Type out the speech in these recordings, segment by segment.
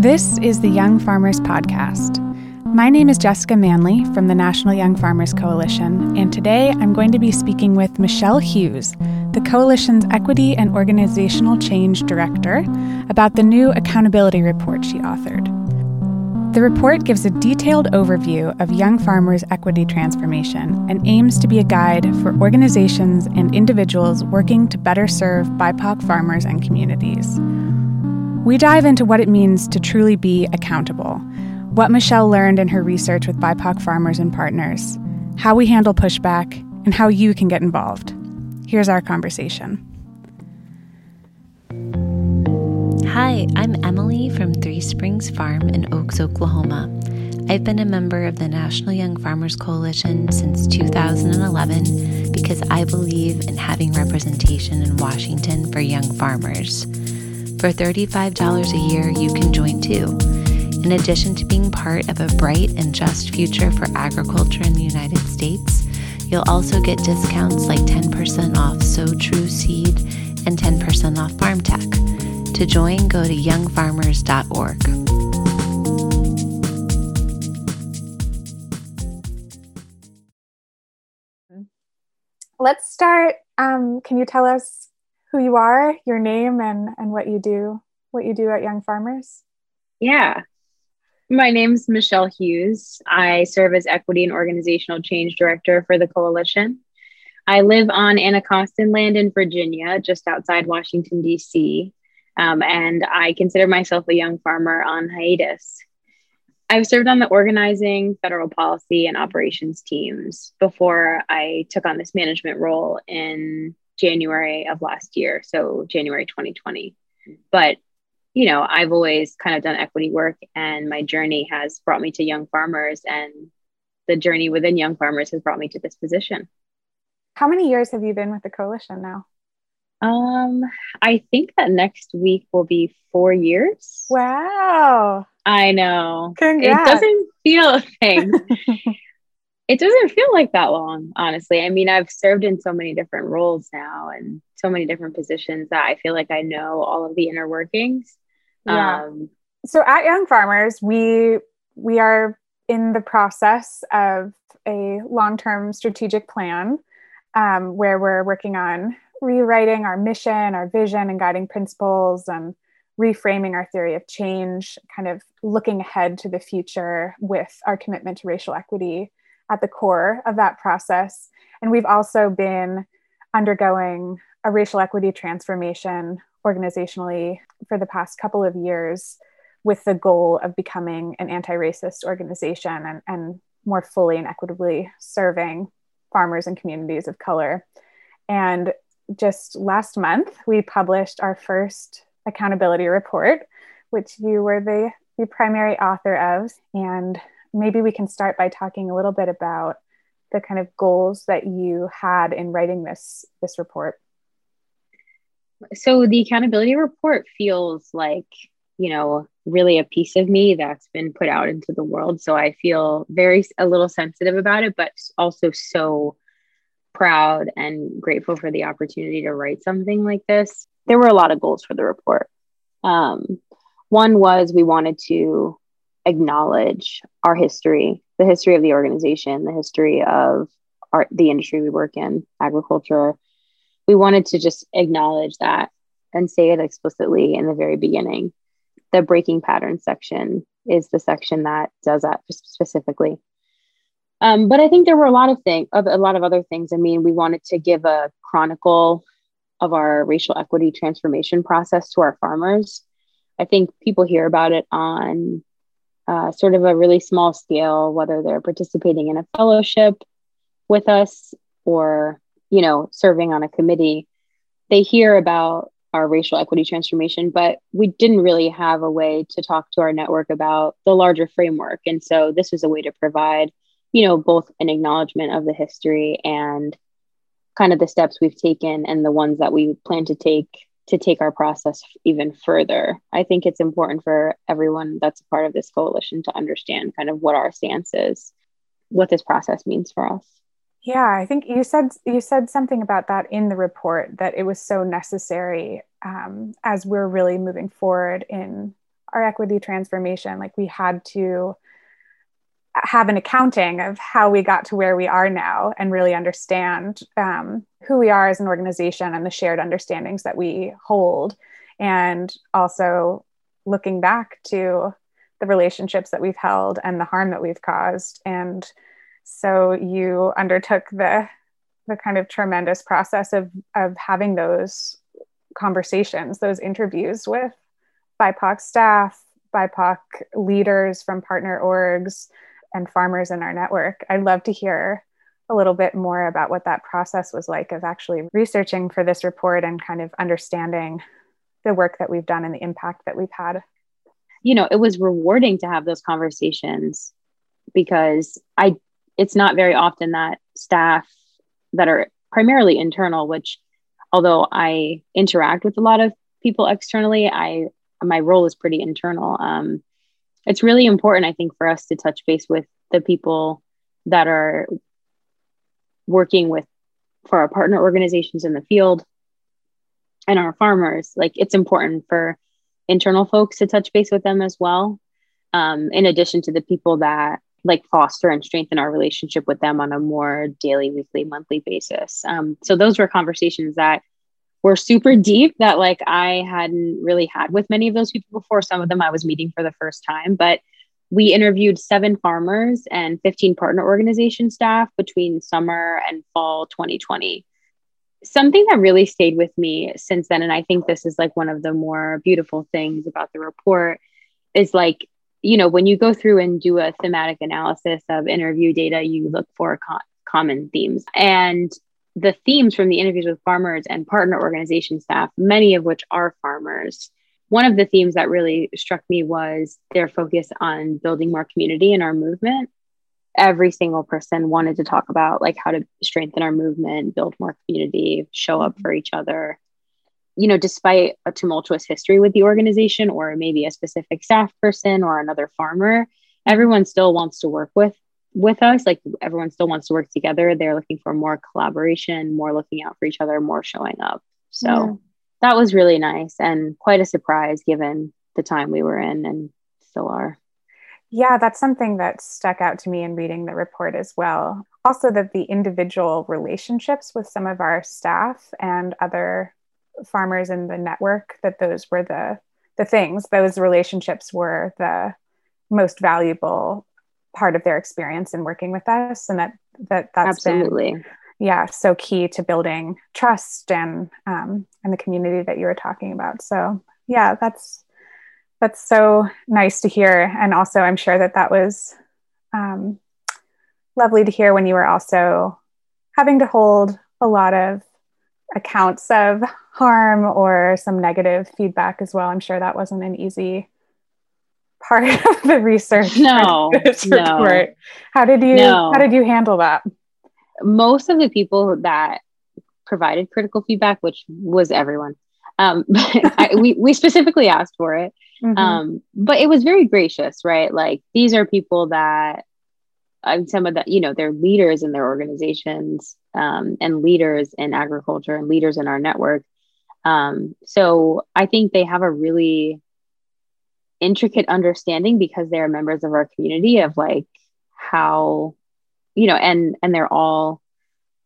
This is the Young Farmers Podcast. My name is Jessica Manley from the National Young Farmers Coalition, and today I'm going to be speaking with Michelle Hughes, the Coalition's Equity and Organizational Change Director, about the new accountability report she authored. The report gives a detailed overview of young farmers' equity transformation and aims to be a guide for organizations and individuals working to better serve BIPOC farmers and communities. We dive into what it means to truly be accountable, what Michelle learned in her research with BIPOC farmers and partners, how we handle pushback, and how you can get involved. Here's our conversation. Hi, I'm Emily from Three Springs Farm in Oaks, Oklahoma. I've been a member of the National Young Farmers Coalition since 2011 because I believe in having representation in Washington for young farmers. For $35 a year, you can join too. In addition to being part of a bright and just future for agriculture in the United States, you'll also get discounts like 10% off Sow True Seed and 10% off FarmTek. To join, go to youngfarmers.org. Let's start. Um, can you tell us who you are, your name, and and what you do, what you do at Young Farmers. Yeah. My name is Michelle Hughes. I serve as Equity and Organizational Change Director for the Coalition. I live on Anacostan land in Virginia, just outside Washington, D.C., um, and I consider myself a young farmer on hiatus. I've served on the organizing, federal policy, and operations teams before I took on this management role in January of last year, so January 2020. But you know, I've always kind of done equity work, and my journey has brought me to young farmers, and the journey within young farmers has brought me to this position. How many years have you been with the coalition now? Um, I think that next week will be four years. Wow. I know. Congrats. It doesn't feel things. it doesn't feel like that long, honestly. I mean, I've served in so many different roles now and so many different positions that I feel like I know all of the inner workings. Yeah. Um, so at Young Farmers, we we are in the process of a long-term strategic plan um, where we're working on rewriting our mission, our vision, and guiding principles, and reframing our theory of change, kind of looking ahead to the future with our commitment to racial equity at the core of that process. And we've also been undergoing a racial equity transformation organizationally for the past couple of years with the goal of becoming an anti racist organization and, and more fully and equitably serving farmers and communities of color. And just last month, we published our first accountability report, which you were the, the primary author of. And maybe we can start by talking a little bit about the kind of goals that you had in writing this this report. So the accountability report feels like you know really a piece of me that's been put out into the world. So i feel very a little sensitive about it but also so proud and grateful for the opportunity to write something like this. There were a lot of goals for the report. Um, one was we wanted to acknowledge our history, the history of the organization, the history of our, the industry we work in, agriculture. We wanted to just acknowledge that and say it explicitly in the very beginning. The breaking pattern section is the section that does that specifically. Um, but I think there were a lot of things, a lot of other things. I mean, we wanted to give a chronicle of our racial equity transformation process to our farmers. I think people hear about it on uh, sort of a really small scale, whether they're participating in a fellowship with us or, you know, serving on a committee, they hear about our racial equity transformation, but we didn't really have a way to talk to our network about the larger framework. And so this was a way to provide, you know, both an acknowledgement of the history and kind of the steps we've taken and the ones that we plan to take to take our process even further. I think it's important for everyone that's a part of this coalition to understand kind of what our stance is, what this process means for us. Yeah, I think you said you said something about that in the report that it was so necessary um, as we're really moving forward in our equity transformation. Like we had to have an accounting of how we got to where we are now and really understand um, who we are as an organization and the shared understandings that we hold. And also looking back to the relationships that we've held and the harm that we've caused. And so you undertook the the kind of tremendous process of of having those conversations, those interviews with BIPOC staff, BIPOC leaders from partner orgs, and farmers in our network. I'd love to hear a little bit more about what that process was like of actually researching for this report and kind of understanding the work that we've done and the impact that we've had. You know, it was rewarding to have those conversations because I it's not very often that staff that are primarily internal, which although I interact with a lot of people externally, I my role is pretty internal. Um, it's really important, I think, for us to touch base with the people that are working with for our partner organizations in the field and our farmers. Like it's important for internal folks to touch base with them as well. Um, in addition to the people that like foster and strengthen our relationship with them on a more daily, weekly, monthly basis. Um, so those were conversations that were super deep that like I hadn't really had with many of those people before. Some of them I was meeting for the first time, but we interviewed seven farmers and 15 partner organization staff between summer and fall 2020. Something that really stayed with me since then, and I think this is like one of the more beautiful things about the report, is like, you know, when you go through and do a thematic analysis of interview data, you look for co- common themes. And the themes from the interviews with farmers and partner organization staff, many of which are farmers, one of the themes that really struck me was their focus on building more community in our movement. Every single person wanted to talk about like how to strengthen our movement, build more community, show up for each other. You know, despite a tumultuous history with the organization, or maybe a specific staff person or another farmer, everyone still wants to work with with us like everyone still wants to work together. They're looking for more collaboration more looking out for each other more showing up. So yeah. that was really nice and quite a surprise given the time we were in and still are. Yeah that's something that stuck out to me in reading the report as well. Also that the individual relationships with some of our staff and other farmers in the network that those were the the things those relationships were the most valuable part of their experience in working with us and that that that's absolutely. Been, yeah so key to building trust and um, and the community that you were talking about. So yeah that's that's so nice to hear. And also i'm sure that that was um, lovely to hear when you were also having to hold a lot of accounts of harm or some negative feedback as well. I'm sure that wasn't an easy part of the research no, no. How did you no. how did you handle that? Most of the people that provided critical feedback, which was everyone, um, I, we we specifically asked for it, mm-hmm. um, but it was very gracious, right? Like these are people that I'm some of the you know they're leaders in their organizations um, and leaders in agriculture and leaders in our network. Um, so I think they have a really intricate understanding because they're members of our community of like how you know and and they're all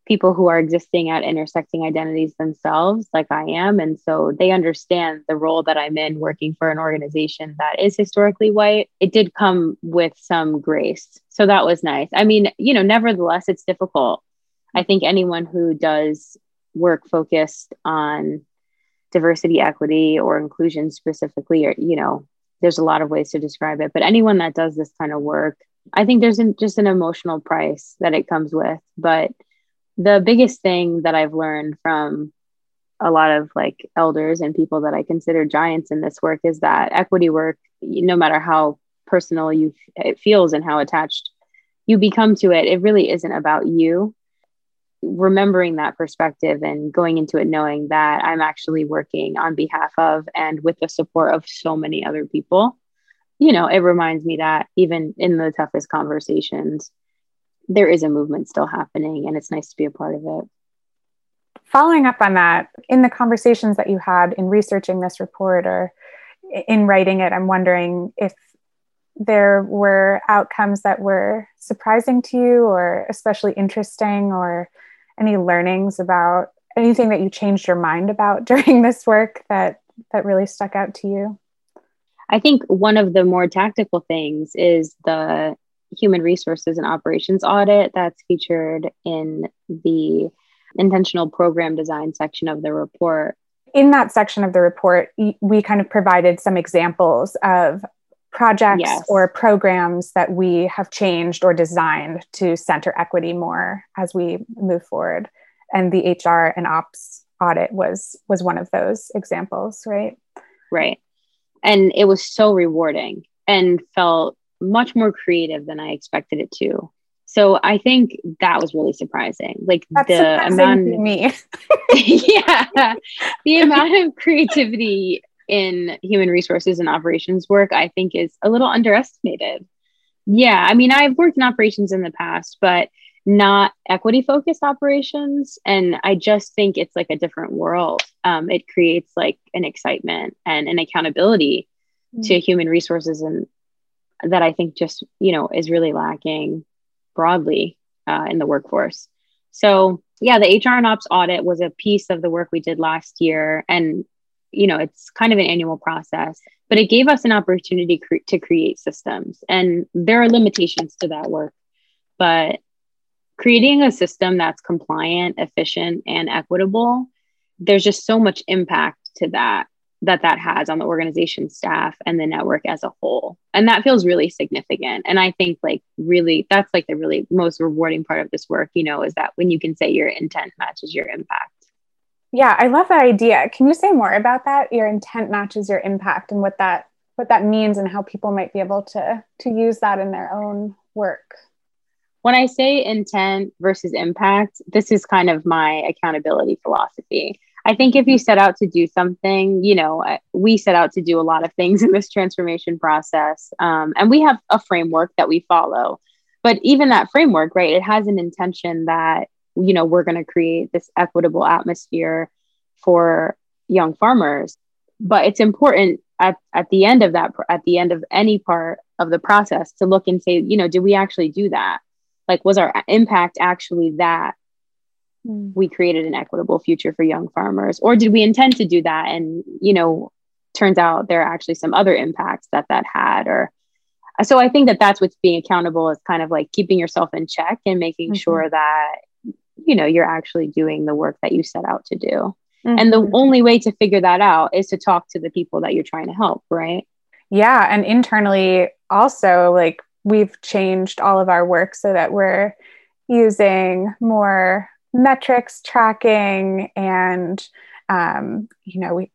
people who are existing at intersecting identities themselves like i am. And so they understand the role that i'm in working for an organization that is historically white. It did come with some grace. So that was nice. I mean you know nevertheless it's difficult. I think anyone who does work focused on diversity equity or inclusion specifically or you know there's a lot of ways to describe it but anyone that does this kind of work i think there's an, just an emotional price that it comes with. But the biggest thing that i've learned from a lot of like elders and people that i consider giants in this work is that equity work no matter how personal you it feels and how attached you become to it it really isn't about you remembering that perspective and going into it knowing that I'm actually working on behalf of and with the support of so many other people, you know, it reminds me that even in the toughest conversations, there is a movement still happening and it's nice to be a part of it. Following up on that, in the conversations that you had in researching this report or in writing it, I'm wondering if there were outcomes that were surprising to you or especially interesting or any learnings about anything that you changed your mind about during this work that that really stuck out to you? I think one of the more tactical things is the human resources and operations audit that's featured in the intentional program design section of the report. In that section of the report we kind of provided some examples of projects yes. or programs that we have changed or designed to center equity more as we move forward. And the hr and ops audit was was one of those examples right? Right. And it was so rewarding and felt much more creative than i expected it to. So i think that was really surprising. Like That's the surprising amount me. Yeah. The amount of creativity in human resources and operations work, I think is a little underestimated. Yeah, I mean, I've worked in operations in the past, but not equity focused operations. And I just think it's like a different world. Um, it creates like an excitement and an accountability mm-hmm. to human resources and that I think just, you know, is really lacking broadly uh, in the workforce. So, yeah, the HR and ops audit was a piece of the work we did last year. And you know it's kind of an annual process but it gave us an opportunity cre- to create systems. And there are limitations to that work but creating a system that's compliant efficient and equitable there's just so much impact to that that that has on the organization staff and the network as a whole. And that feels really significant. And i think like really that's like the really most rewarding part of this work you know is that when you can say your intent matches your impact yeah, I love that idea. Can you say more about that? Your intent matches your impact and what that what that means and how people might be able to to use that in their own work. When I say intent versus impact, this is kind of my accountability philosophy. I think if you set out to do something, you know, we set out to do a lot of things in this transformation process. Um, and we have a framework that we follow. But even that framework, right, it has an intention that you know we're going to create this equitable atmosphere for young farmers but it's important at, at the end of that at the end of any part of the process to look and say you know did we actually do that like was our impact actually that mm. we created an equitable future for young farmers or did we intend to do that and you know turns out there are actually some other impacts that that had or so i think that that's what's being accountable is kind of like keeping yourself in check and making mm-hmm. sure that you know you're actually doing the work that you set out to do mm-hmm. and the mm-hmm. only way to figure that out is to talk to the people that you're trying to help right yeah and internally also like we've changed all of our work so that we're using more metrics tracking and um, you know we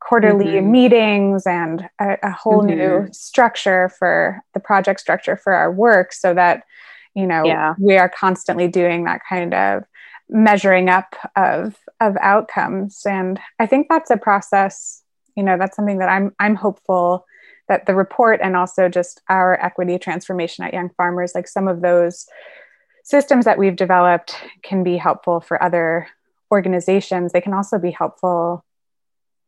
quarterly mm-hmm. meetings and a, a whole mm-hmm. new structure for the project structure for our work so that you know yeah. we are constantly doing that kind of measuring up of of outcomes. And i think that's a process you know that's something that i'm i'm hopeful that the report and also just our equity transformation at young farmers like some of those systems that we've developed can be helpful for other organizations. They can also be helpful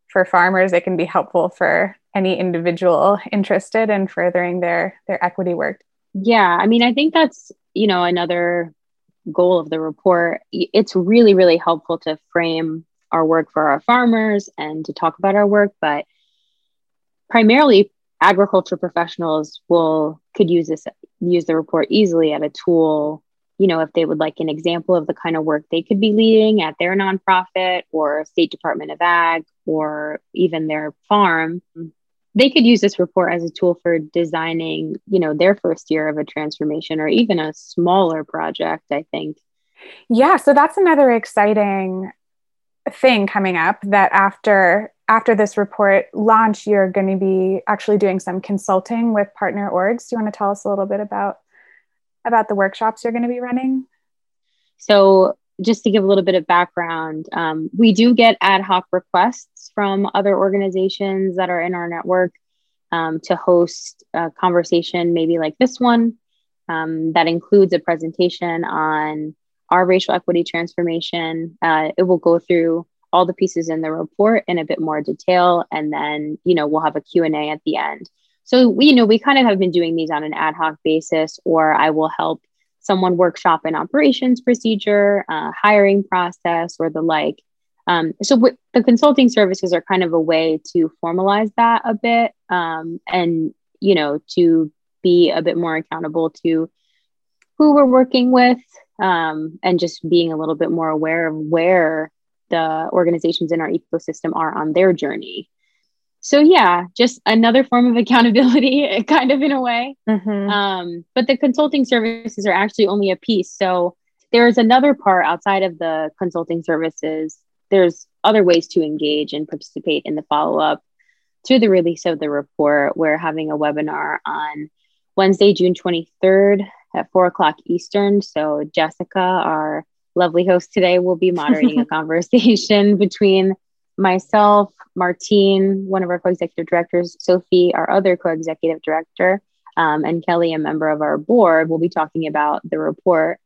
for farmers. They can be helpful for any individual interested in furthering their their equity work yeah, I mean, I think that's, you know, another goal of the report. It's really, really helpful to frame our work for our farmers and to talk about our work, but primarily agriculture professionals will could use this use the report easily at a tool you know if they would like an example of the kind of work they could be leading at their nonprofit or state department of ag or even their farm they could use this report as a tool for designing you know their first year of a transformation or even a smaller project i think. Yeah so that's another exciting thing coming up that after after this report launch you're going to be actually doing some consulting with partner orgs. Do you want to tell us a little bit about about the workshops you're going to be running? So just to give a little bit of background, um, we do get ad hoc requests from other organizations that are in our network um, to host a conversation, maybe like this one, um, that includes a presentation on our racial equity transformation. Uh, it will go through all the pieces in the report in a bit more detail and then you know we'll have a q&a at the end so we you know we kind of have been doing these on an ad hoc basis or i will help someone workshop an operations procedure uh, hiring process or the like um, so w- the consulting services are kind of a way to formalize that a bit um, and you know to be a bit more accountable to who we're working with um, and just being a little bit more aware of where the organizations in our ecosystem are on their journey. So yeah, just another form of accountability, kind of in a way. Mm-hmm. Um, but the consulting services are actually only a piece. So there's another part outside of the consulting services. There's other ways to engage and participate in the follow up to the release of the report. We're having a webinar on Wednesday, June 23rd at four o'clock Eastern. So Jessica, our lovely host today, will be moderating a conversation between myself, Martine, one of our co-executive directors, Sophie, our other co-executive director, um, and Kelly, a member of our board, will be talking about the report.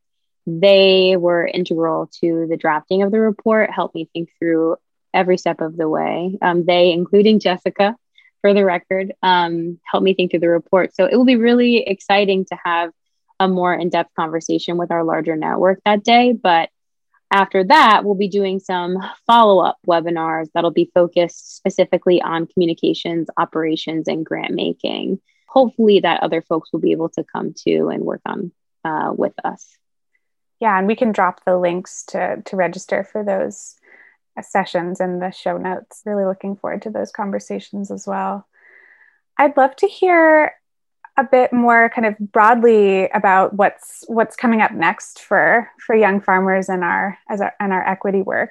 They were integral to the drafting of the report, helped me think through every step of the way. Um, they, including Jessica, for the record, um, helped me think through the report. So it will be really exciting to have a more in depth conversation with our larger network that day. But after that, we'll be doing some follow up webinars that'll be focused specifically on communications, operations, and grant making. Hopefully, that other folks will be able to come to and work on uh, with us. Yeah, and we can drop the links to, to register for those uh, sessions in the show notes. Really looking forward to those conversations as well. I'd love to hear a bit more kind of broadly about what's what's coming up next for for young farmers and our as our and our equity work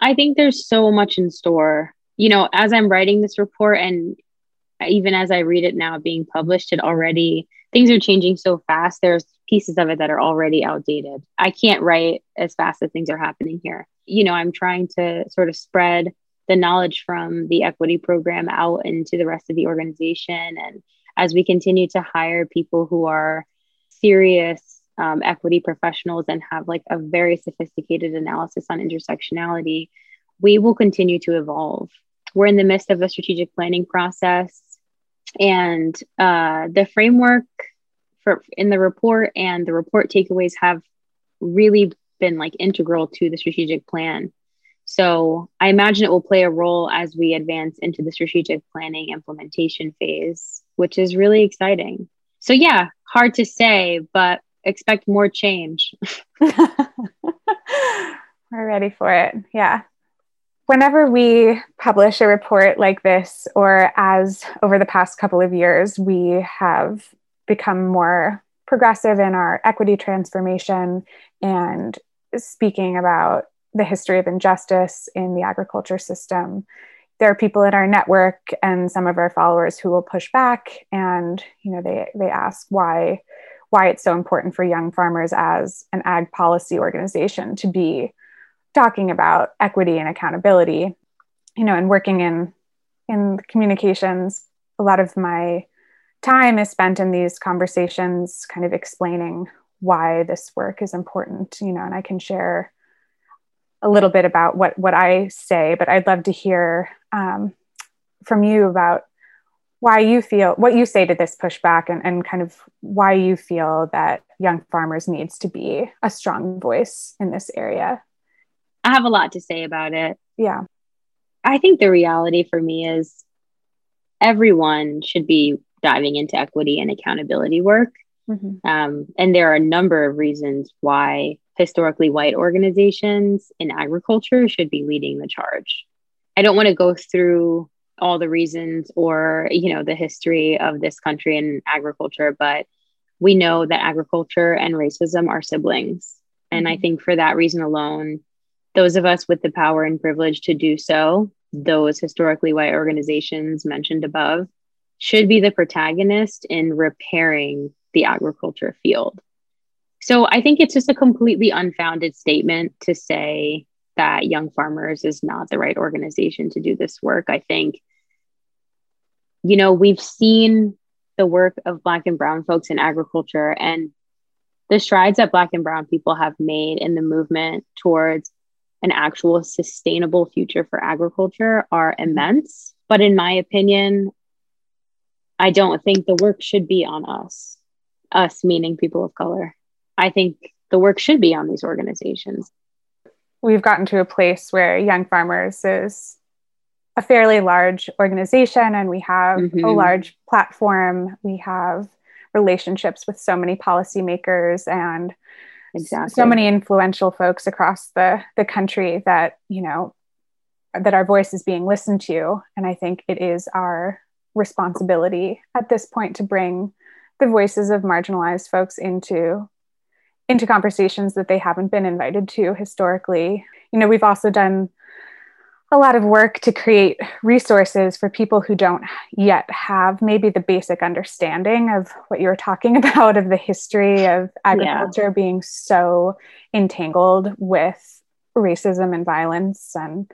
i think there's so much in store you know as i'm writing this report and even as i read it now being published it already things are changing so fast. There's pieces of it that are already outdated. I can't write as fast as things are happening here. You know i'm trying to sort of spread the knowledge from the equity program out into the rest of the organization. And as we continue to hire people who are serious um, equity professionals and have like a very sophisticated analysis on intersectionality, we will continue to evolve. We're in the midst of a strategic planning process, and uh, the framework for in the report and the report takeaways have really been like integral to the strategic plan. So I imagine it will play a role as we advance into the strategic planning implementation phase which is really exciting. So, yeah, hard to say, but expect more change. We're ready for it. Yeah. Whenever we publish a report like this, or as over the past couple of years, we have become more progressive in our equity transformation and speaking about the history of injustice in the agriculture system. There are people in our network and some of our followers who will push back and you know they they ask why why it's so important for young farmers as an ag policy organization to be talking about equity and accountability you know and working in in communications a lot of my time is spent in these conversations kind of explaining why this work is important you know and i can share a little bit about what what I say, but I'd love to hear um, from you about why you feel what you say to this pushback and, and kind of why you feel that young farmers needs to be a strong voice in this area. I have a lot to say about it. Yeah. I think the reality for me is everyone should be diving into equity and accountability work. Mm-hmm. Um, and there are a number of reasons why historically white organizations in agriculture should be leading the charge. I don't want to go through all the reasons or you know the history of this country and agriculture but we know that agriculture and racism are siblings and i mm-hmm. think for that reason alone those of us with the power and privilege to do so those historically white organizations mentioned above should be the protagonist in repairing the agriculture field so I think it's just a completely unfounded statement to say that Young Farmers is not the right organization to do this work. I think, you know, we've seen the work of Black and Brown folks in agriculture and the strides that Black and Brown people have made in the movement towards an actual sustainable future for agriculture are immense. But in my opinion, I don't think the work should be on us, us meaning people of color. I think the work should be on these organizations. We've gotten to a place where Young Farmers is a fairly large organization and we have mm-hmm. a large platform. We have relationships with so many policymakers and exactly. so many influential folks across the, the country that, you know, that our voice is being listened to. And I think it is our responsibility at this point to bring the voices of marginalized folks into into conversations that they haven't been invited to historically. You know, we've also done a lot of work to create resources for people who don't yet have maybe the basic understanding of what you were talking about of the history of agriculture yeah. being so entangled with racism and violence and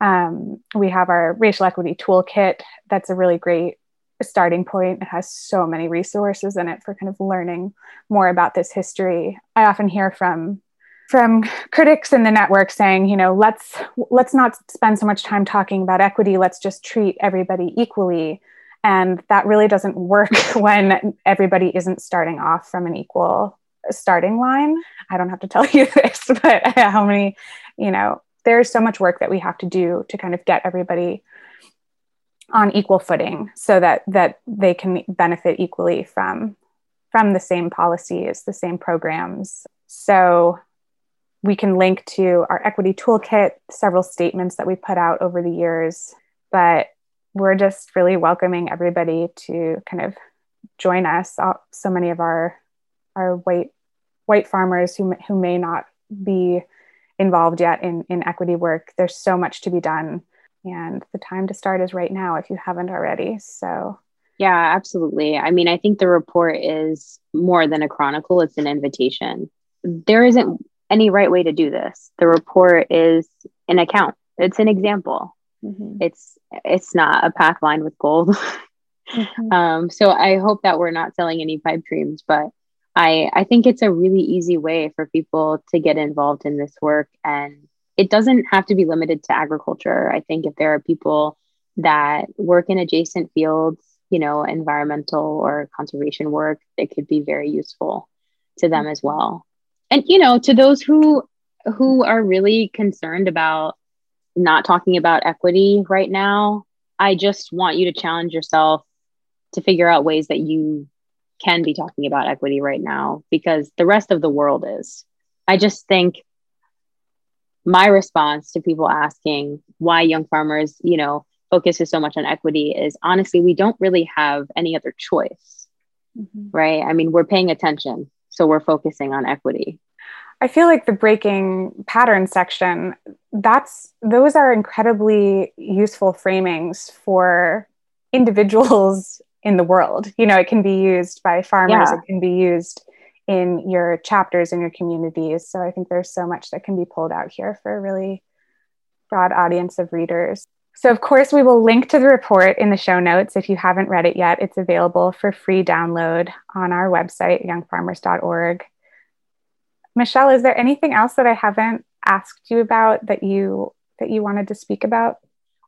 um, we have our racial equity toolkit that's a really great starting point. It has so many resources in it for kind of learning more about this history. I often hear from from critics in the network saying, you know, let's let's not spend so much time talking about equity. Let's just treat everybody equally. And that really doesn't work when everybody isn't starting off from an equal starting line. I don't have to tell you this, but how many, you know, there's so much work that we have to do to kind of get everybody on equal footing so that that they can benefit equally from from the same policies the same programs so we can link to our equity toolkit several statements that we put out over the years but we're just really welcoming everybody to kind of join us uh, so many of our our white white farmers who, who may not be involved yet in, in equity work. There's so much to be done. And the time to start is right now if you haven't already. So, yeah, absolutely. I mean, I think the report is more than a chronicle, it's an invitation. There isn't any right way to do this. The report is an account, it's an example. Mm-hmm. It's it's not a path lined with gold. mm-hmm. um, so I hope that we're not selling any pipe dreams, but I, I think it's a really easy way for people to get involved in this work. And it doesn't have to be limited to agriculture. I think if there are people that work in adjacent fields, you know, environmental or conservation work, it could be very useful to them as well. And, you know, to those who who are really concerned about not talking about equity right now, I just want you to challenge yourself to figure out ways that you can be talking about equity right now because the rest of the world is. I just think my response to people asking why young farmers, you know, focuses so much on equity is honestly, we don't really have any other choice, mm-hmm. right? I mean, we're paying attention, so we're focusing on equity. I feel like the breaking pattern section, that's those are incredibly useful framings for individuals in the world. You know, it can be used by farmers, yeah. it can be used in your chapters in your communities. So I think there's so much that can be pulled out here for a really broad audience of readers. So, of course, we will link to the report in the show notes. If you haven't read it yet, it's available for free download on our website, youngfarmers.org. Michelle, is there anything else that I haven't asked you about that you that you wanted to speak about?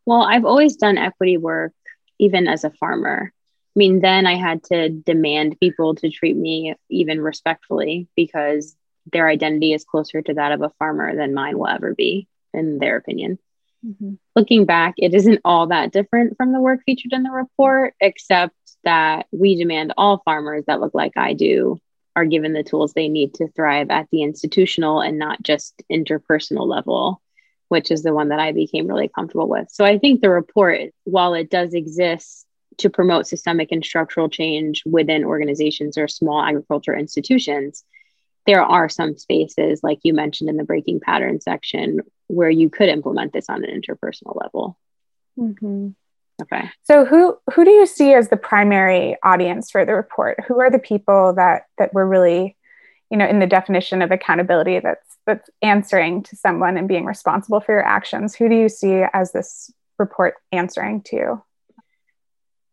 Well, I've always done equity work even as a farmer. I mean, then I had to demand people to treat me even respectfully because their identity is closer to that of a farmer than mine will ever be, in their opinion. Mm-hmm. Looking back, it isn't all that different from the work featured in the report, except that we demand all farmers that look like I do are given the tools they need to thrive at the institutional and not just interpersonal level, which is the one that I became really comfortable with. So I think the report, while it does exist to promote systemic and structural change within organizations or small agriculture institutions, there are some spaces, like you mentioned in the breaking pattern section, where you could implement this on an interpersonal level. Mm-hmm. Okay. So who who do you see as the primary audience for the report? Who are the people that that were really, you know, in the definition of accountability that's that's answering to someone and being responsible for your actions? Who do you see as this report answering to?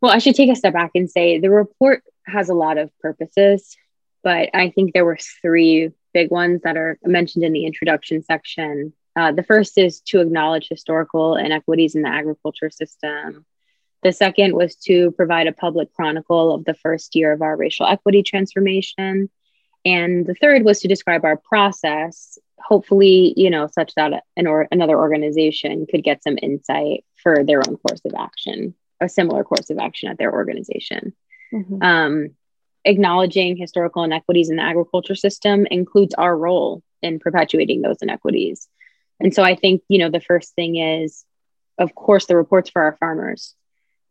Well, I should take a step back and say the report has a lot of purposes, but I think there were three big ones that are mentioned in the introduction section Uh, the first is to acknowledge historical inequities in the agriculture system. The second was to provide a public chronicle of the first year of our racial equity transformation. And the third was to describe our process, hopefully, you know, such that an or another organization could get some insight for their own course of action, a similar course of action at their organization. Mm-hmm. Um, acknowledging historical inequities in the agriculture system includes our role in perpetuating those inequities. And so I think, you know, the first thing is, of course, the reports for our farmers.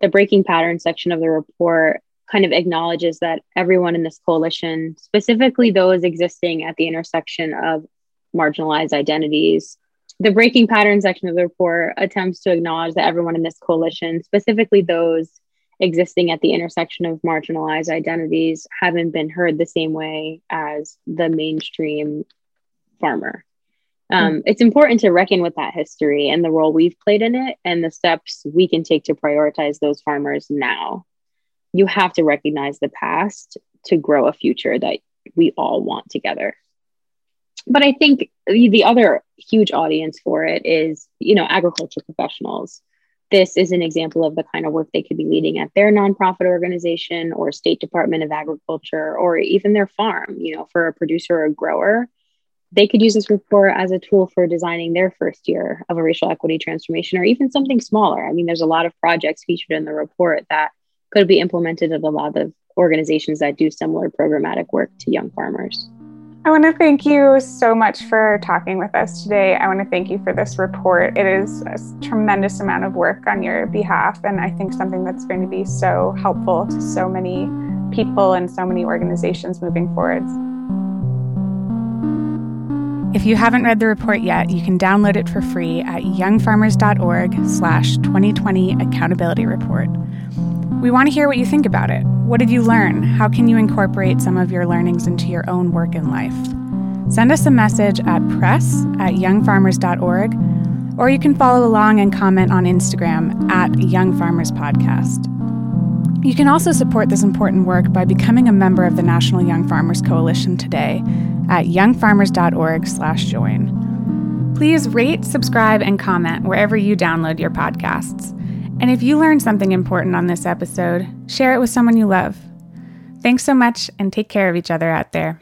The breaking pattern section of the report kind of acknowledges that everyone in this coalition, specifically those existing at the intersection of marginalized identities, the breaking pattern section of the report attempts to acknowledge that everyone in this coalition, specifically those existing at the intersection of marginalized identities, haven't been heard the same way as the mainstream farmer. Um, mm-hmm. It's important to reckon with that history and the role we've played in it and the steps we can take to prioritize those farmers now. You have to recognize the past to grow a future that we all want together. But I think the other huge audience for it is, you know, agriculture professionals. This is an example of the kind of work they could be leading at their nonprofit organization or state department of agriculture or even their farm, you know, for a producer or a grower they could use this report as a tool for designing their first year of a racial equity transformation or even something smaller. I mean, there's a lot of projects featured in the report that could be implemented at a lot of organizations that do similar programmatic work to young farmers. I want to thank you so much for talking with us today. I want to thank you for this report. It is a tremendous amount of work on your behalf, and I think something that's going to be so helpful to so many people and so many organizations moving forwards. If you haven't read the report yet, you can download it for free at youngfarmers.org slash 2020 accountability report. We want to hear what you think about it. What did you learn? How can you incorporate some of your learnings into your own work in life? Send us a message at press at youngfarmers.org, or you can follow along and comment on Instagram at Young Farmers Podcast. You can also support this important work by becoming a member of the National Young Farmers Coalition today at youngfarmers.org/join. Please rate, subscribe, and comment wherever you download your podcasts. And if you learned something important on this episode, share it with someone you love. Thanks so much and take care of each other out there.